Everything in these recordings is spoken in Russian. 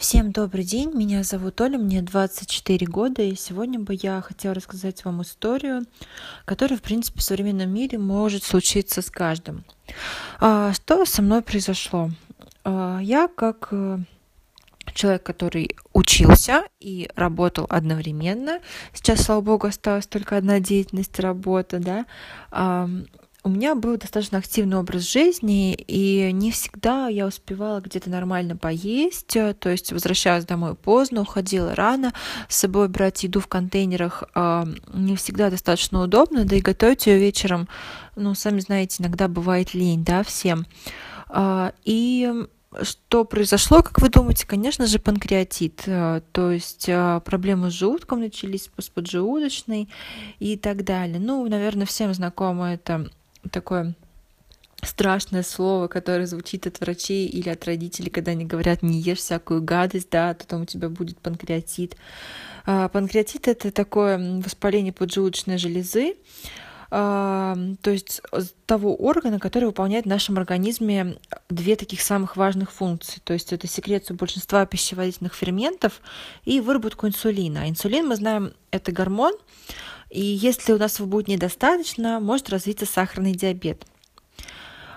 Всем добрый день, меня зовут Оля, мне 24 года, и сегодня бы я хотела рассказать вам историю, которая, в принципе, в современном мире может случиться с каждым. А, что со мной произошло? А, я как э, человек, который учился и работал одновременно. Сейчас, слава богу, осталась только одна деятельность работа, да у меня был достаточно активный образ жизни, и не всегда я успевала где-то нормально поесть, то есть возвращалась домой поздно, уходила рано, с собой брать еду в контейнерах э, не всегда достаточно удобно, да и готовить ее вечером, ну, сами знаете, иногда бывает лень, да, всем. Э, и что произошло, как вы думаете? Конечно же, панкреатит. То есть проблемы с желудком начались с поджелудочной и так далее. Ну, наверное, всем знакомо это такое страшное слово, которое звучит от врачей или от родителей, когда они говорят, не ешь всякую гадость, да, потом у тебя будет панкреатит. А, панкреатит — это такое воспаление поджелудочной железы, а, то есть того органа, который выполняет в нашем организме две таких самых важных функции. То есть это секрецию большинства пищеварительных ферментов и выработку инсулина. А инсулин, мы знаем, это гормон, и если у нас его будет недостаточно, может развиться сахарный диабет.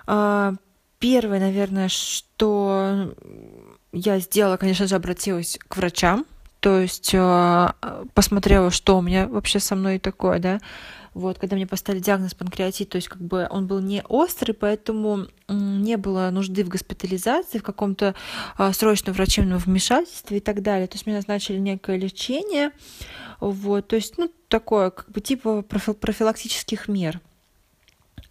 А, первое, наверное, что я сделала, конечно же, обратилась к врачам, то есть а, посмотрела, что у меня вообще со мной такое, да, вот, когда мне поставили диагноз панкреатит, то есть как бы он был не острый, поэтому не было нужды в госпитализации, в каком-то а, срочном врачебном вмешательстве и так далее. То есть мне назначили некое лечение, вот, то есть, ну, такое, как бы типа профилактических мер.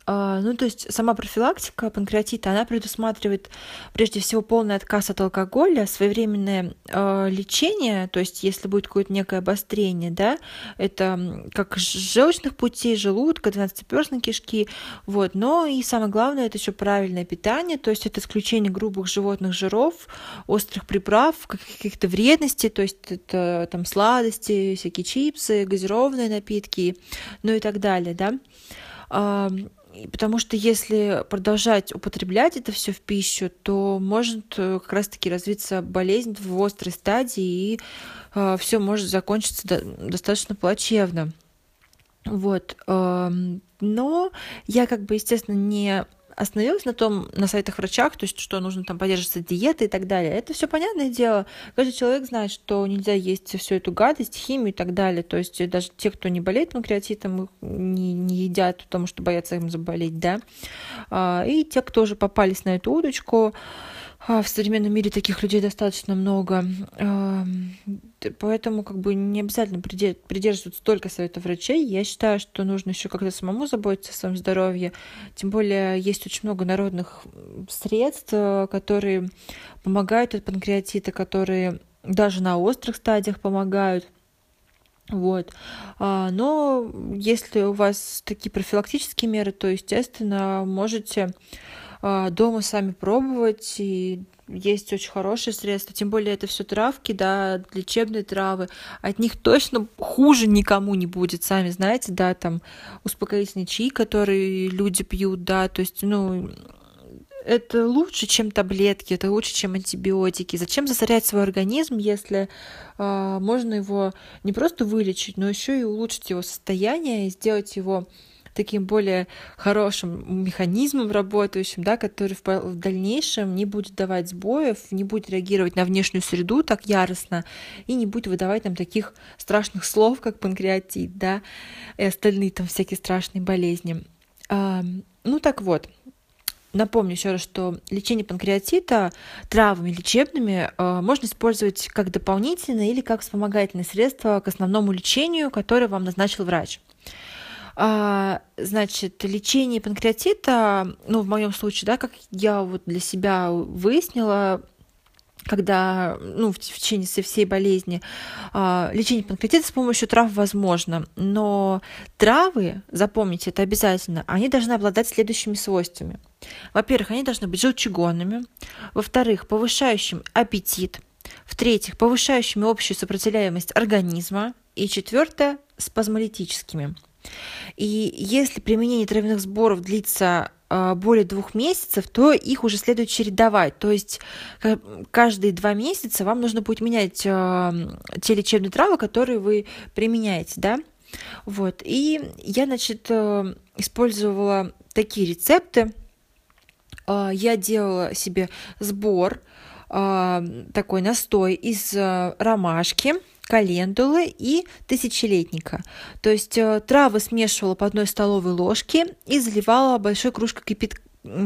А, ну, то есть сама профилактика панкреатита, она предусматривает прежде всего полный отказ от алкоголя, своевременное э, лечение, то есть если будет какое-то некое обострение, да, это как желчных путей, желудка, двенадцатиперстной кишки, вот, но и самое главное, это еще правильное питание, то есть это исключение грубых животных жиров, острых приправ, каких-то вредностей, то есть это там сладости, всякие чипсы, газированные напитки, ну и так далее, да потому что если продолжать употреблять это все в пищу, то может э, как раз-таки развиться болезнь в острой стадии, и э, все может закончиться до, достаточно плачевно. Вот. Э, но я как бы, естественно, не остановилась на том, на сайтах врачах, то есть, что нужно там поддерживаться диетой и так далее. Это все понятное дело. Каждый человек знает, что нельзя есть всю эту гадость, химию и так далее. То есть, даже те, кто не болеет панкреатитом, не, не едят, потому что боятся им заболеть, да. А, и те, кто уже попались на эту удочку, а, в современном мире таких людей достаточно много. Поэтому как бы не обязательно придерживаться только советов врачей. Я считаю, что нужно еще как-то самому заботиться о своем здоровье. Тем более есть очень много народных средств, э, которые помогают от панкреатита, которые даже на острых стадиях помогают. Вот. А, но если у вас такие профилактические меры, то, естественно, можете дома сами пробовать, и есть очень хорошие средства, тем более это все травки, да, лечебные травы, от них точно хуже никому не будет, сами знаете, да, там успокоительный чай, который люди пьют, да, то есть, ну, это лучше, чем таблетки, это лучше, чем антибиотики. Зачем засорять свой организм, если э, можно его не просто вылечить, но еще и улучшить его состояние и сделать его таким более хорошим механизмом работающим, да, который в, дальнейшем не будет давать сбоев, не будет реагировать на внешнюю среду так яростно и не будет выдавать нам таких страшных слов, как панкреатит, да, и остальные там всякие страшные болезни. А, ну так вот, Напомню еще раз, что лечение панкреатита травами лечебными э, можно использовать как дополнительное или как вспомогательное средство к основному лечению, которое вам назначил врач. А, значит, лечение панкреатита, ну, в моем случае, да, как я вот для себя выяснила, когда, ну, в течение всей болезни, а, лечение панкреатита с помощью трав возможно, но травы, запомните, это обязательно, они должны обладать следующими свойствами. Во-первых, они должны быть желчегонными, во-вторых, повышающим аппетит, в-третьих, повышающими общую сопротивляемость организма, и четвертое, спазмолитическими. И если применение травяных сборов длится а, более двух месяцев, то их уже следует чередовать. То есть каждые два месяца вам нужно будет менять а, те лечебные травы, которые вы применяете, да. Вот. И я, значит, э, использовала такие рецепты. А, я делала себе сбор, такой настой из э, ромашки, календулы и тысячелетника. То есть э, травы смешивала по одной столовой ложке и заливала большой кружкой кипят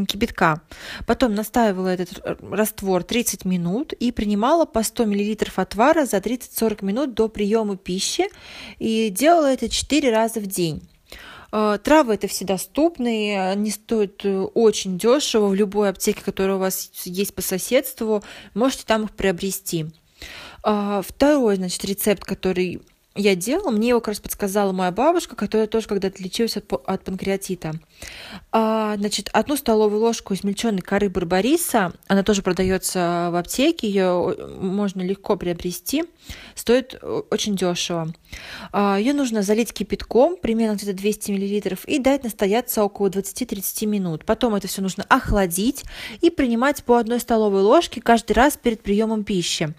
кипятка. Потом настаивала этот раствор 30 минут и принимала по 100 мл отвара за 30-40 минут до приема пищи и делала это 4 раза в день. Э, травы это все доступные, они стоят э, очень дешево в любой аптеке, которая у вас есть по соседству, можете там их приобрести. А, второй, значит, рецепт, который я делала, мне его как раз подсказала моя бабушка, которая тоже когда-то лечилась от, от панкреатита. А, значит, одну столовую ложку измельченной коры барбариса, она тоже продается в аптеке, ее можно легко приобрести, стоит очень дешево. А, ее нужно залить кипятком, примерно где-то 200 мл, и дать настояться около 20-30 минут. Потом это все нужно охладить и принимать по одной столовой ложке каждый раз перед приемом пищи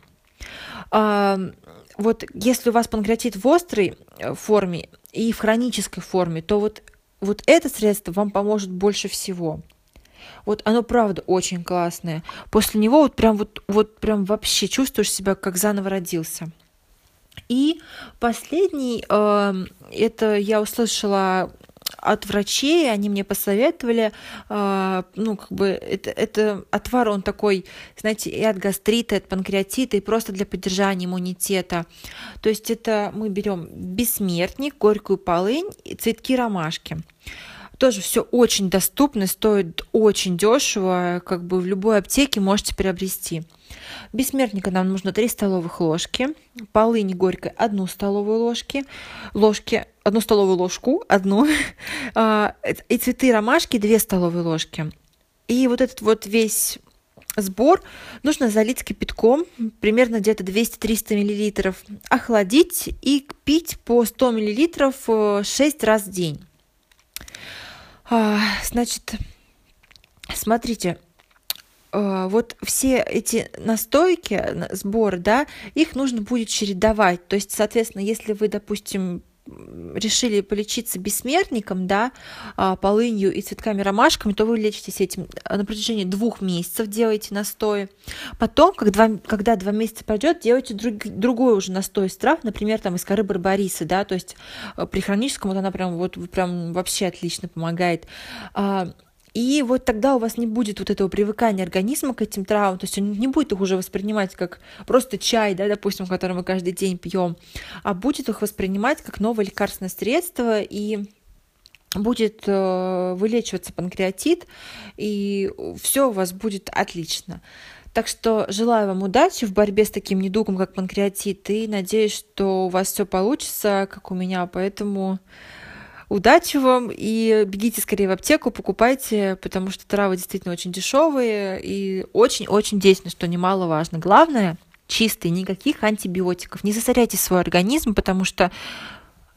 вот если у вас панкреатит в острой э, форме и в хронической форме, то вот, вот это средство вам поможет больше всего. Вот оно правда очень классное. После него вот прям вот, вот прям вообще чувствуешь себя как заново родился. И последний, э, это я услышала от врачей, они мне посоветовали, э, ну, как бы, это, это отвар, он такой, знаете, и от гастрита, и от панкреатита, и просто для поддержания иммунитета. То есть это мы берем бессмертник, горькую полынь и цветки ромашки. Тоже все очень доступно, стоит очень дешево, как бы в любой аптеке можете приобрести. Бессмертника нам нужно 3 столовых ложки, полыни горькой 1 столовую ложки, ложки, 1 столовую ложку, одну, а, и цветы ромашки 2 столовые ложки. И вот этот вот весь сбор нужно залить кипятком, примерно где-то 200-300 мл, охладить и пить по 100 мл 6 раз в день. А, значит, смотрите, а, вот все эти настойки, сбор, да, их нужно будет чередовать. То есть, соответственно, если вы, допустим, решили полечиться бессмертником, да, а, полынью и цветками ромашками, то вы лечитесь этим на протяжении двух месяцев, делаете настои. Потом, когда, когда два месяца пройдет, делайте друг, другой уже настой из трав, например, там из коры барбарисы, да, то есть э, при хроническом вот она прям вот прям вообще отлично помогает. И вот тогда у вас не будет вот этого привыкания организма к этим травам, то есть он не будет их уже воспринимать как просто чай, да, допустим, который мы каждый день пьем, а будет их воспринимать как новое лекарственное средство и будет э, вылечиваться панкреатит, и все у вас будет отлично. Так что желаю вам удачи в борьбе с таким недугом, как панкреатит, и надеюсь, что у вас все получится, как у меня, поэтому Удачи вам и бегите скорее в аптеку, покупайте, потому что травы действительно очень дешевые и очень-очень действенные, что немаловажно. Главное, чистые, никаких антибиотиков. Не засоряйте свой организм, потому что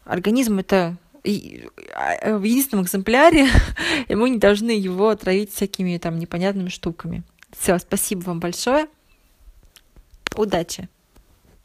организм это а, в единственном экземпляре, и мы не должны его отравить всякими там непонятными штуками. Все, спасибо вам большое. Удачи!